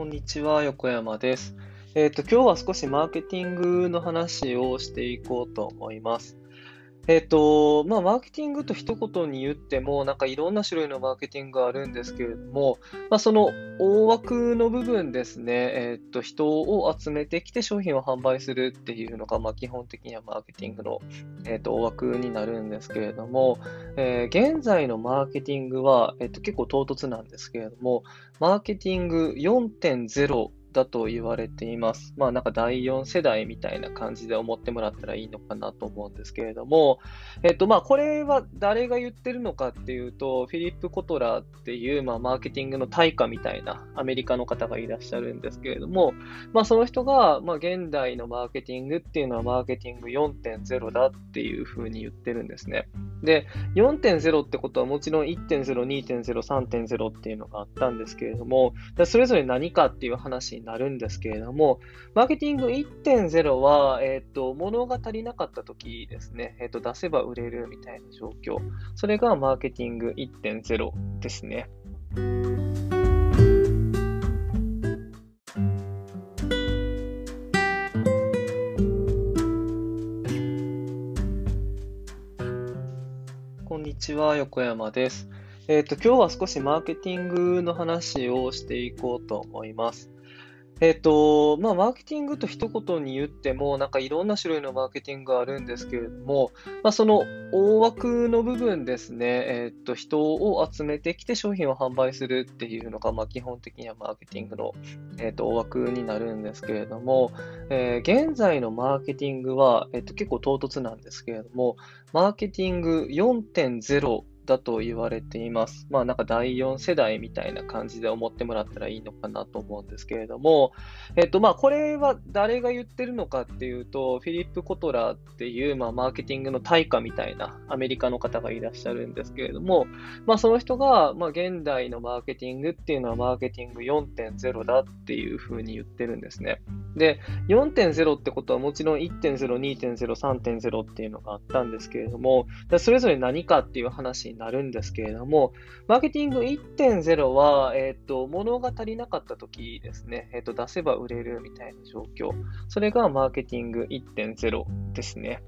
こんにちは、横山です。えっ、ー、と、今日は少しマーケティングの話をしていこうと思います。えっ、と、まあ、マーケティングと一言に言っても、なんかいろんな種類のマーケティングがあるんですけれども、まあ、その大枠の部分ですね、えっ、と、人を集めてきて商品を販売するっていうのが、まあ、基本的にはマーケティングの、えっ、と、大枠になるんですけれども、え現在のマーケティングは、えっ、と、結構唐突なんですけれども、マーケティング4.0だと言われています。まあなんか第4世代みたいな感じで思ってもらったらいいのかなと思うんですけれども、えっとまあこれは誰が言ってるのかっていうと、フィリップ・コトラーっていうまあマーケティングの対価みたいなアメリカの方がいらっしゃるんですけれども、まあその人がまあ現代のマーケティングっていうのはマーケティング4.0だっていうふうに言ってるんですね。で、4.0ってことはもちろん1.0、2.0、3.0っていうのがあったんですけれども、それぞれ何かっていう話になるんですけれども、マーケティング1.0は、えっ、ー、と、物が足りなかった時ですね、えっ、ー、と、出せば売れるみたいな状況。それがマーケティング1.0ですね。こんにちは、横山です。えっ、ー、と、今日は少しマーケティングの話をしていこうと思います。えっ、と、まあ、マーケティングと一言に言っても、なんかいろんな種類のマーケティングがあるんですけれども、まあ、その大枠の部分ですね、えっ、と、人を集めてきて商品を販売するっていうのが、まあ、基本的にはマーケティングの、えっ、と、大枠になるんですけれども、えー、現在のマーケティングは、えっ、と、結構唐突なんですけれども、マーケティング4.0だと言われています。まあなんか第4世代みたいな感じで思ってもらったらいいのかなと思うんですけれども、えっとまあこれは誰が言ってるのかっていうと、フィリップ・コトラーっていうまあマーケティングの対価みたいなアメリカの方がいらっしゃるんですけれども、まあその人がまあ現代のマーケティングっていうのはマーケティング4.0だっていうふうに言ってるんですね。で、4.0ってことはもちろん1.0、2.0、3.0っていうのがあったんですけれども、それぞれ何かっていう話になるんですけれども、マーケティング1.0は、えっ、ー、と、物が足りなかった時ですね、えっ、ー、と、出せば売れるみたいな状況。それがマーケティング1.0ですね。